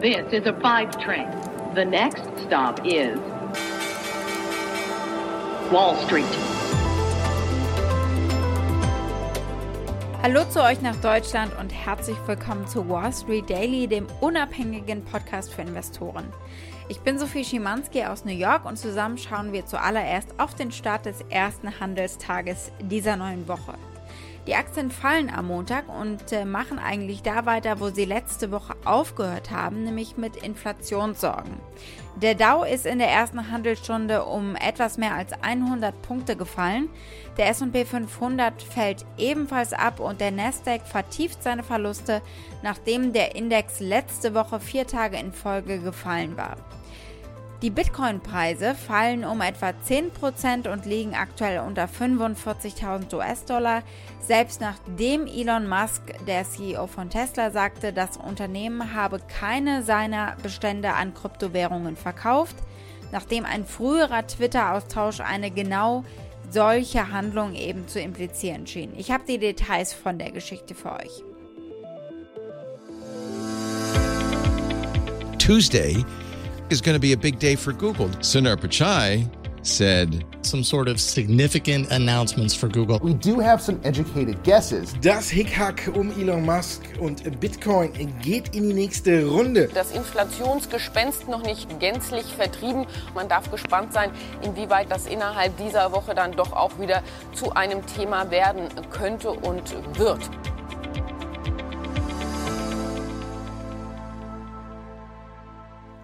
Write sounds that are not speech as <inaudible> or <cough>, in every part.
This is a five train. The next stop is Wall Street. Hallo zu euch nach Deutschland und herzlich willkommen zu Wall Street Daily, dem unabhängigen Podcast für Investoren. Ich bin Sophie Schimanski aus New York und zusammen schauen wir zuallererst auf den Start des ersten Handelstages dieser neuen Woche. Die Aktien fallen am Montag und äh, machen eigentlich da weiter, wo sie letzte Woche aufgehört haben, nämlich mit Inflationssorgen. Der Dow ist in der ersten Handelsstunde um etwas mehr als 100 Punkte gefallen. Der S&P 500 fällt ebenfalls ab und der Nasdaq vertieft seine Verluste, nachdem der Index letzte Woche vier Tage in Folge gefallen war. Die Bitcoin-Preise fallen um etwa 10% und liegen aktuell unter 45.000 US-Dollar, selbst nachdem Elon Musk, der CEO von Tesla, sagte, das Unternehmen habe keine seiner Bestände an Kryptowährungen verkauft, nachdem ein früherer Twitter-Austausch eine genau solche Handlung eben zu implizieren schien. Ich habe die Details von der Geschichte für euch. Tuesday is going to be a big day for Google. Sundar Pichai said some sort of significant announcements for Google. We do have some educated guesses. Das Hickhack um Elon Musk und Bitcoin geht in die nächste Runde. Das Inflationsgespenst noch nicht gänzlich vertrieben. Man darf gespannt sein, inwieweit das innerhalb dieser Woche dann doch auch wieder zu einem Thema werden könnte und wird.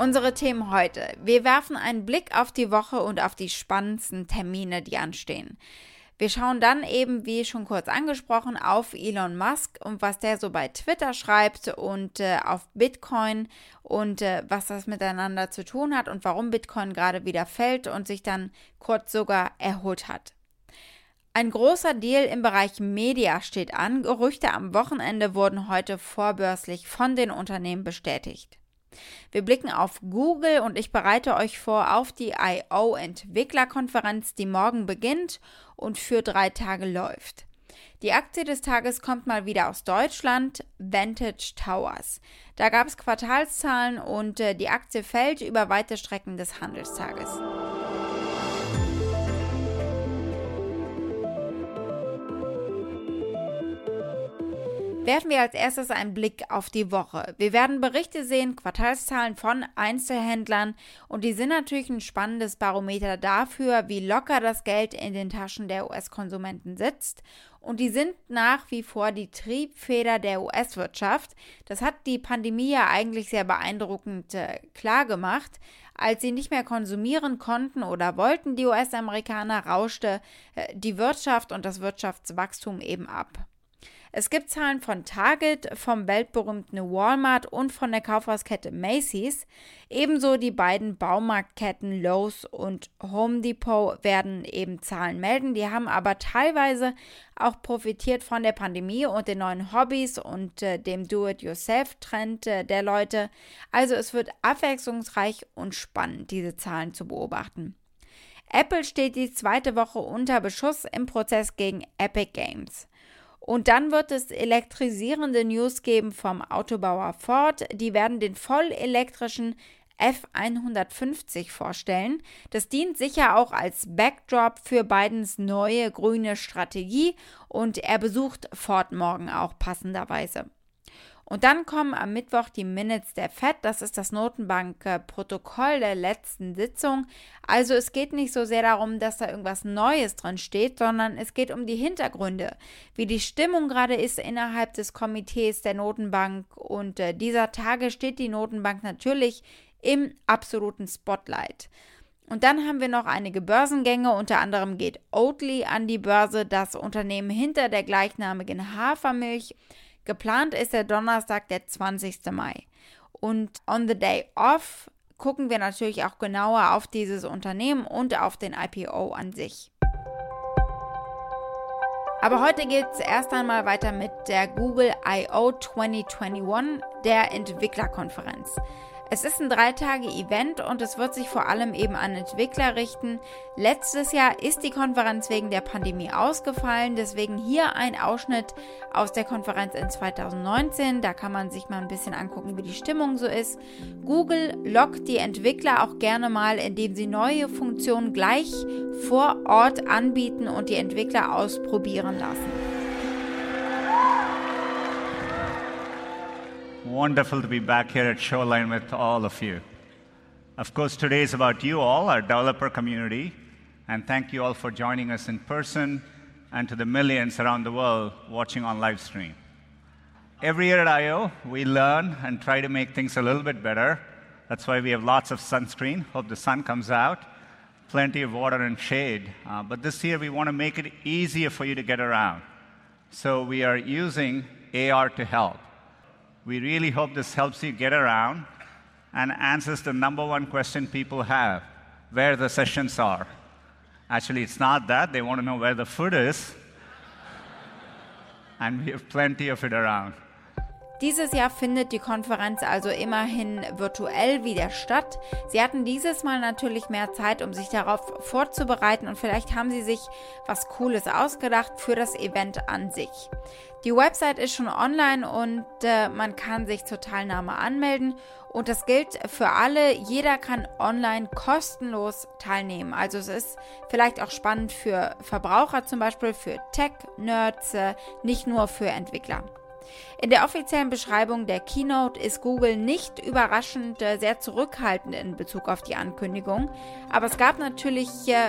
Unsere Themen heute. Wir werfen einen Blick auf die Woche und auf die spannendsten Termine, die anstehen. Wir schauen dann eben, wie schon kurz angesprochen, auf Elon Musk und was der so bei Twitter schreibt und äh, auf Bitcoin und äh, was das miteinander zu tun hat und warum Bitcoin gerade wieder fällt und sich dann kurz sogar erholt hat. Ein großer Deal im Bereich Media steht an. Gerüchte am Wochenende wurden heute vorbörslich von den Unternehmen bestätigt. Wir blicken auf Google und ich bereite euch vor auf die I.O. Entwicklerkonferenz, die morgen beginnt und für drei Tage läuft. Die Aktie des Tages kommt mal wieder aus Deutschland, Vantage Towers. Da gab es Quartalszahlen und äh, die Aktie fällt über weite Strecken des Handelstages. Werfen wir als erstes einen Blick auf die Woche. Wir werden Berichte sehen, Quartalszahlen von Einzelhändlern und die sind natürlich ein spannendes Barometer dafür, wie locker das Geld in den Taschen der US-Konsumenten sitzt. Und die sind nach wie vor die Triebfeder der US-Wirtschaft. Das hat die Pandemie ja eigentlich sehr beeindruckend äh, klar gemacht. Als sie nicht mehr konsumieren konnten oder wollten, die US-Amerikaner, rauschte äh, die Wirtschaft und das Wirtschaftswachstum eben ab. Es gibt Zahlen von Target, vom weltberühmten Walmart und von der Kaufhauskette Macy's. Ebenso die beiden Baumarktketten Lowe's und Home Depot werden eben Zahlen melden. Die haben aber teilweise auch profitiert von der Pandemie und den neuen Hobbys und äh, dem Do-it-yourself-Trend äh, der Leute. Also es wird abwechslungsreich und spannend, diese Zahlen zu beobachten. Apple steht die zweite Woche unter Beschuss im Prozess gegen Epic Games. Und dann wird es elektrisierende News geben vom Autobauer Ford. Die werden den vollelektrischen F150 vorstellen. Das dient sicher auch als Backdrop für Bidens neue grüne Strategie und er besucht Ford morgen auch passenderweise. Und dann kommen am Mittwoch die Minutes der FED, das ist das Notenbankprotokoll der letzten Sitzung. Also es geht nicht so sehr darum, dass da irgendwas Neues drin steht, sondern es geht um die Hintergründe, wie die Stimmung gerade ist innerhalb des Komitees der Notenbank. Und äh, dieser Tage steht die Notenbank natürlich im absoluten Spotlight. Und dann haben wir noch einige Börsengänge. Unter anderem geht Oatly an die Börse, das Unternehmen hinter der gleichnamigen Hafermilch. Geplant ist der Donnerstag, der 20. Mai. Und on the day off gucken wir natürlich auch genauer auf dieses Unternehmen und auf den IPO an sich. Aber heute geht es erst einmal weiter mit der Google I.O. 2021, der Entwicklerkonferenz. Es ist ein drei Tage Event und es wird sich vor allem eben an Entwickler richten. Letztes Jahr ist die Konferenz wegen der Pandemie ausgefallen, deswegen hier ein Ausschnitt aus der Konferenz in 2019. Da kann man sich mal ein bisschen angucken, wie die Stimmung so ist. Google lockt die Entwickler auch gerne mal, indem sie neue Funktionen gleich vor Ort anbieten und die Entwickler ausprobieren lassen. Wonderful to be back here at Shoreline with all of you. Of course, today is about you all, our developer community, and thank you all for joining us in person and to the millions around the world watching on live stream. Every year at I.O., we learn and try to make things a little bit better. That's why we have lots of sunscreen. Hope the sun comes out. Plenty of water and shade. Uh, but this year, we want to make it easier for you to get around. So we are using AR to help. We really hope this helps you get around and answers the number one question people have where the sessions are. Actually, it's not that. They want to know where the food is. <laughs> and we have plenty of it around. Dieses Jahr findet die Konferenz also immerhin virtuell wieder statt. Sie hatten dieses Mal natürlich mehr Zeit, um sich darauf vorzubereiten und vielleicht haben sie sich was Cooles ausgedacht für das Event an sich. Die Website ist schon online und äh, man kann sich zur Teilnahme anmelden und das gilt für alle. Jeder kann online kostenlos teilnehmen. Also es ist vielleicht auch spannend für Verbraucher zum Beispiel, für Tech-Nerds, äh, nicht nur für Entwickler. In der offiziellen Beschreibung der Keynote ist Google nicht überraschend äh, sehr zurückhaltend in Bezug auf die Ankündigung, aber es gab natürlich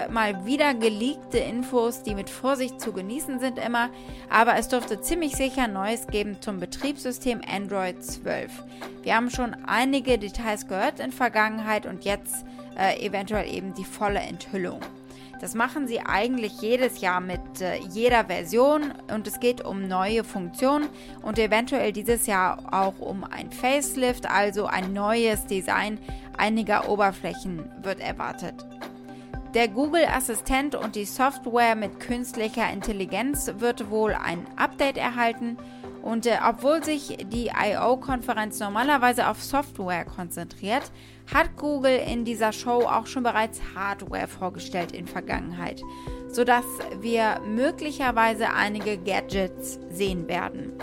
mal wieder geleakte Infos, die mit Vorsicht zu genießen sind immer, aber es dürfte ziemlich sicher Neues geben zum Betriebssystem Android 12. Wir haben schon einige Details gehört in Vergangenheit und jetzt äh, eventuell eben die volle Enthüllung. Das machen sie eigentlich jedes Jahr mit äh, jeder Version und es geht um neue Funktionen und eventuell dieses Jahr auch um ein Facelift, also ein neues Design einiger Oberflächen wird erwartet. Der Google Assistent und die Software mit künstlicher Intelligenz wird wohl ein Update erhalten und äh, obwohl sich die I.O.-Konferenz normalerweise auf Software konzentriert, hat Google in dieser Show auch schon bereits Hardware vorgestellt in Vergangenheit, sodass wir möglicherweise einige Gadgets sehen werden.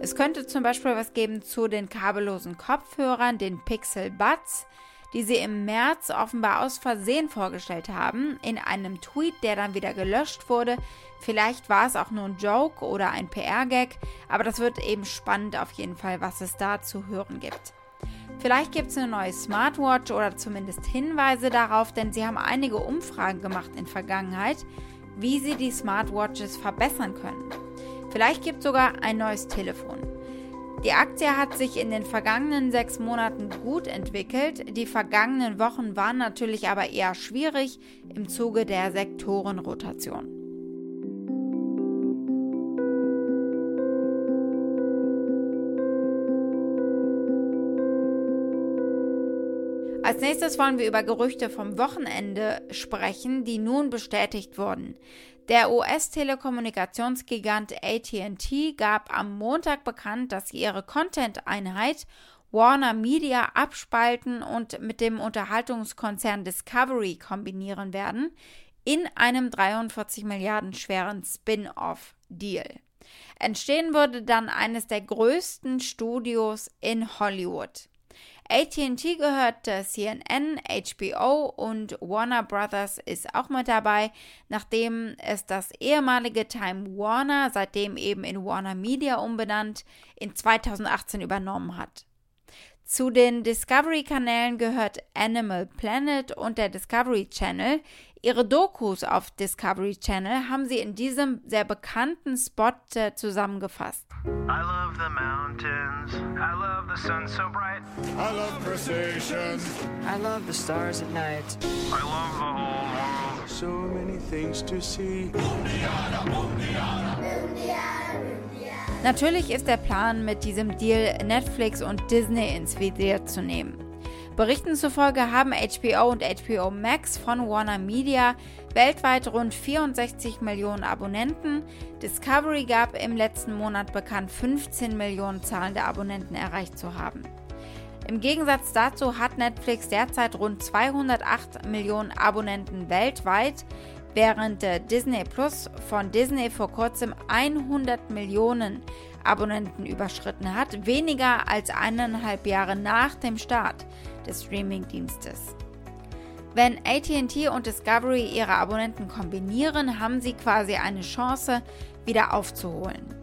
Es könnte zum Beispiel was geben zu den kabellosen Kopfhörern, den Pixel Buds, die sie im März offenbar aus Versehen vorgestellt haben, in einem Tweet, der dann wieder gelöscht wurde. Vielleicht war es auch nur ein Joke oder ein PR-Gag, aber das wird eben spannend auf jeden Fall, was es da zu hören gibt. Vielleicht gibt es eine neue Smartwatch oder zumindest Hinweise darauf, denn sie haben einige Umfragen gemacht in Vergangenheit, wie sie die Smartwatches verbessern können. Vielleicht gibt es sogar ein neues Telefon. Die Aktie hat sich in den vergangenen sechs Monaten gut entwickelt. Die vergangenen Wochen waren natürlich aber eher schwierig im Zuge der Sektorenrotation. Als nächstes wollen wir über Gerüchte vom Wochenende sprechen, die nun bestätigt wurden. Der US-Telekommunikationsgigant ATT gab am Montag bekannt, dass sie ihre Content-Einheit Warner Media abspalten und mit dem Unterhaltungskonzern Discovery kombinieren werden in einem 43 Milliarden schweren Spin-off-Deal. Entstehen würde dann eines der größten Studios in Hollywood. ATT gehört CNN, HBO und Warner Brothers ist auch mit dabei, nachdem es das ehemalige Time Warner, seitdem eben in Warner Media umbenannt, in 2018 übernommen hat. Zu den Discovery-Kanälen gehört Animal Planet und der Discovery Channel. Ihre Dokus auf Discovery Channel haben sie in diesem sehr bekannten Spot äh, zusammengefasst. I love the mountains. I love the sun so bright. I love crustaceans. I love the stars at night. I love the whole world. So many things to see. Mundiana, Mundiana. Mundiana. Natürlich ist der Plan, mit diesem Deal Netflix und Disney ins Visier zu nehmen. Berichten zufolge haben HBO und HBO Max von Warner Media weltweit rund 64 Millionen Abonnenten. Discovery gab im letzten Monat bekannt, 15 Millionen zahlende Abonnenten erreicht zu haben. Im Gegensatz dazu hat Netflix derzeit rund 208 Millionen Abonnenten weltweit, während Disney Plus von Disney vor kurzem 100 Millionen Abonnenten überschritten hat, weniger als eineinhalb Jahre nach dem Start des Streamingdienstes. Wenn ATT und Discovery ihre Abonnenten kombinieren, haben sie quasi eine Chance, wieder aufzuholen.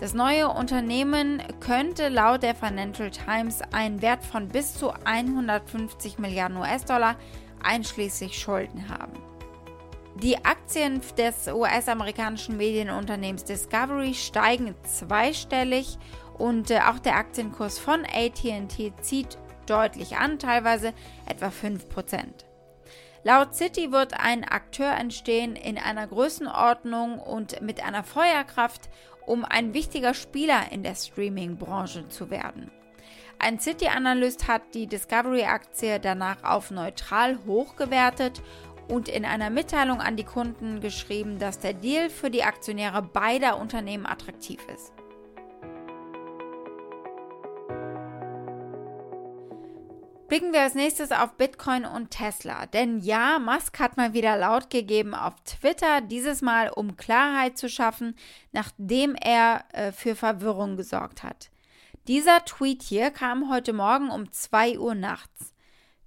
Das neue Unternehmen könnte laut der Financial Times einen Wert von bis zu 150 Milliarden US-Dollar einschließlich Schulden haben. Die Aktien des US-amerikanischen Medienunternehmens Discovery steigen zweistellig und äh, auch der Aktienkurs von ATT zieht deutlich an, teilweise etwa 5%. Laut City wird ein Akteur entstehen in einer Größenordnung und mit einer Feuerkraft, um ein wichtiger Spieler in der Streaming-Branche zu werden. Ein City-Analyst hat die Discovery-Aktie danach auf neutral hochgewertet und in einer Mitteilung an die Kunden geschrieben, dass der Deal für die Aktionäre beider Unternehmen attraktiv ist. Blicken wir als nächstes auf Bitcoin und Tesla. Denn ja, Musk hat mal wieder laut gegeben auf Twitter, dieses Mal um Klarheit zu schaffen, nachdem er äh, für Verwirrung gesorgt hat. Dieser Tweet hier kam heute Morgen um 2 Uhr nachts.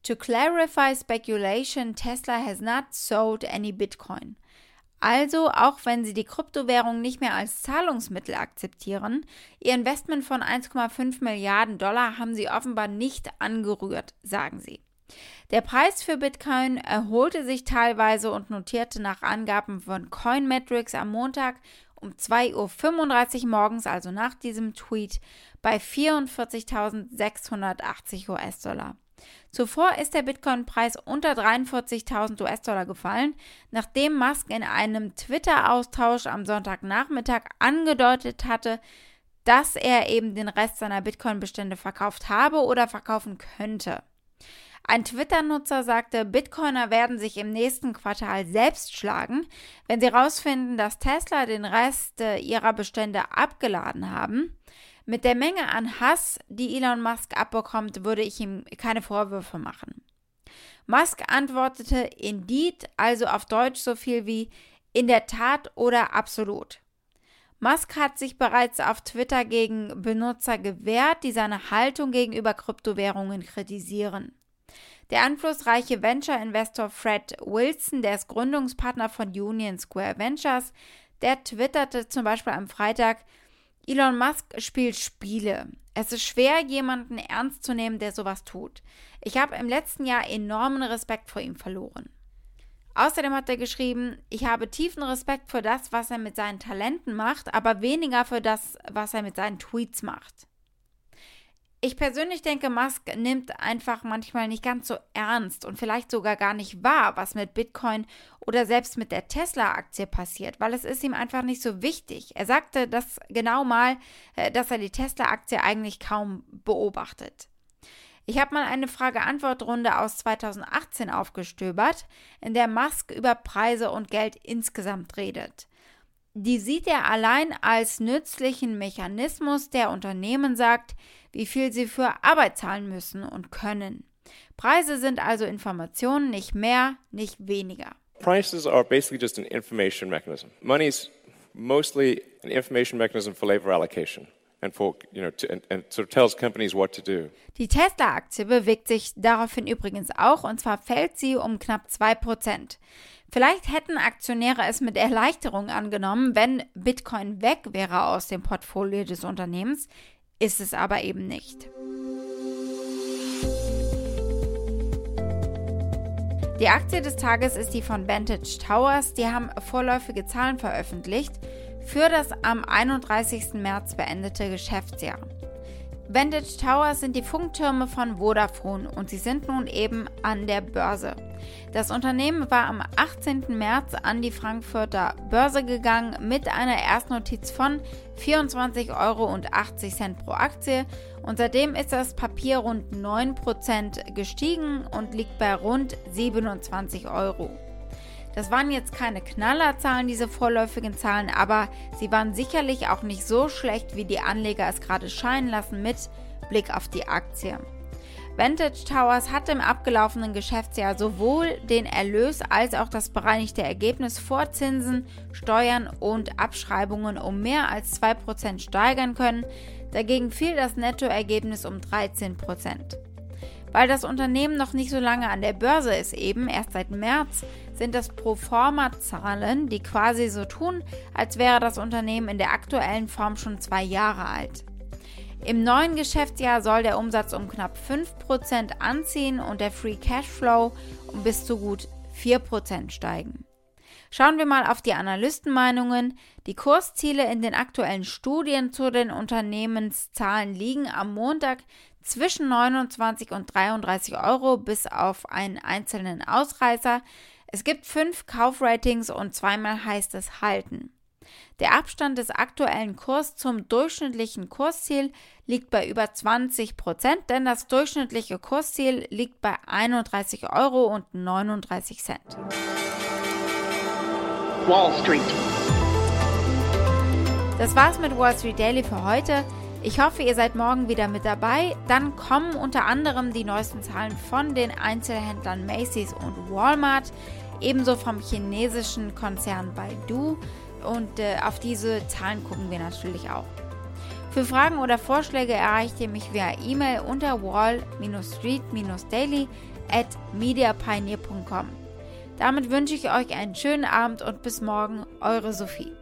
To clarify speculation, Tesla has not sold any Bitcoin. Also, auch wenn sie die Kryptowährung nicht mehr als Zahlungsmittel akzeptieren, ihr Investment von 1,5 Milliarden Dollar haben sie offenbar nicht angerührt, sagen sie. Der Preis für Bitcoin erholte sich teilweise und notierte nach Angaben von Coinmetrics am Montag um 2.35 Uhr morgens, also nach diesem Tweet, bei 44.680 US-Dollar. Zuvor ist der Bitcoin-Preis unter 43.000 US-Dollar gefallen, nachdem Musk in einem Twitter-Austausch am Sonntagnachmittag angedeutet hatte, dass er eben den Rest seiner Bitcoin-Bestände verkauft habe oder verkaufen könnte. Ein Twitter-Nutzer sagte, Bitcoiner werden sich im nächsten Quartal selbst schlagen, wenn sie herausfinden, dass Tesla den Rest äh, ihrer Bestände abgeladen haben. Mit der Menge an Hass, die Elon Musk abbekommt, würde ich ihm keine Vorwürfe machen. Musk antwortete indeed, also auf Deutsch so viel wie in der Tat oder absolut. Musk hat sich bereits auf Twitter gegen Benutzer gewehrt, die seine Haltung gegenüber Kryptowährungen kritisieren. Der einflussreiche Venture-Investor Fred Wilson, der ist Gründungspartner von Union Square Ventures, der twitterte zum Beispiel am Freitag, Elon Musk spielt Spiele. Es ist schwer, jemanden ernst zu nehmen, der sowas tut. Ich habe im letzten Jahr enormen Respekt vor ihm verloren. Außerdem hat er geschrieben, ich habe tiefen Respekt für das, was er mit seinen Talenten macht, aber weniger für das, was er mit seinen Tweets macht. Ich persönlich denke, Musk nimmt einfach manchmal nicht ganz so ernst und vielleicht sogar gar nicht wahr, was mit Bitcoin oder selbst mit der Tesla-Aktie passiert, weil es ist ihm einfach nicht so wichtig. Er sagte das genau mal, äh, dass er die Tesla-Aktie eigentlich kaum beobachtet. Ich habe mal eine Frage-Antwort-Runde aus 2018 aufgestöbert, in der Musk über Preise und Geld insgesamt redet. Die sieht er allein als nützlichen Mechanismus, der Unternehmen sagt, wie viel sie für Arbeit zahlen müssen und können. Preise sind also Informationen, nicht mehr, nicht weniger. Prices are basically just an information mechanism. Money is mostly an information mechanism for labor allocation. Die Tesla-Aktie bewegt sich daraufhin übrigens auch, und zwar fällt sie um knapp 2%. Vielleicht hätten Aktionäre es mit Erleichterung angenommen, wenn Bitcoin weg wäre aus dem Portfolio des Unternehmens ist es aber eben nicht. Die Aktie des Tages ist die von Vantage Towers. Die haben vorläufige Zahlen veröffentlicht für das am 31. März beendete Geschäftsjahr. Vantage Towers sind die Funktürme von Vodafone und sie sind nun eben an der Börse. Das Unternehmen war am 18. März an die Frankfurter Börse gegangen mit einer Erstnotiz von 24,80 Euro pro Aktie und seitdem ist das Papier rund 9% gestiegen und liegt bei rund 27 Euro. Das waren jetzt keine Knallerzahlen, diese vorläufigen Zahlen, aber sie waren sicherlich auch nicht so schlecht, wie die Anleger es gerade scheinen lassen mit Blick auf die Aktie. Vantage Towers hat im abgelaufenen Geschäftsjahr sowohl den Erlös als auch das bereinigte Ergebnis vor Zinsen, Steuern und Abschreibungen um mehr als 2% steigern können. Dagegen fiel das Nettoergebnis um 13%. Weil das Unternehmen noch nicht so lange an der Börse ist, eben erst seit März, sind das Proforma-Zahlen, die quasi so tun, als wäre das Unternehmen in der aktuellen Form schon zwei Jahre alt. Im neuen Geschäftsjahr soll der Umsatz um knapp 5% anziehen und der Free Cashflow um bis zu gut 4% steigen. Schauen wir mal auf die Analystenmeinungen. Die Kursziele in den aktuellen Studien zu den Unternehmenszahlen liegen am Montag zwischen 29 und 33 Euro bis auf einen einzelnen Ausreißer. Es gibt fünf Kaufratings und zweimal heißt es halten. Der Abstand des aktuellen Kurs zum durchschnittlichen Kursziel liegt bei über 20 Prozent, denn das durchschnittliche Kursziel liegt bei 31 Euro und 39 Cent. Wall Street. Das war's mit Wall Street Daily für heute. Ich hoffe, ihr seid morgen wieder mit dabei. Dann kommen unter anderem die neuesten Zahlen von den Einzelhändlern Macy's und Walmart, ebenso vom chinesischen Konzern Baidu und äh, auf diese Zahlen gucken wir natürlich auch. Für Fragen oder Vorschläge erreicht ihr mich via E-Mail unter wall-street-daily at mediapioneer.com. Damit wünsche ich euch einen schönen Abend und bis morgen, eure Sophie.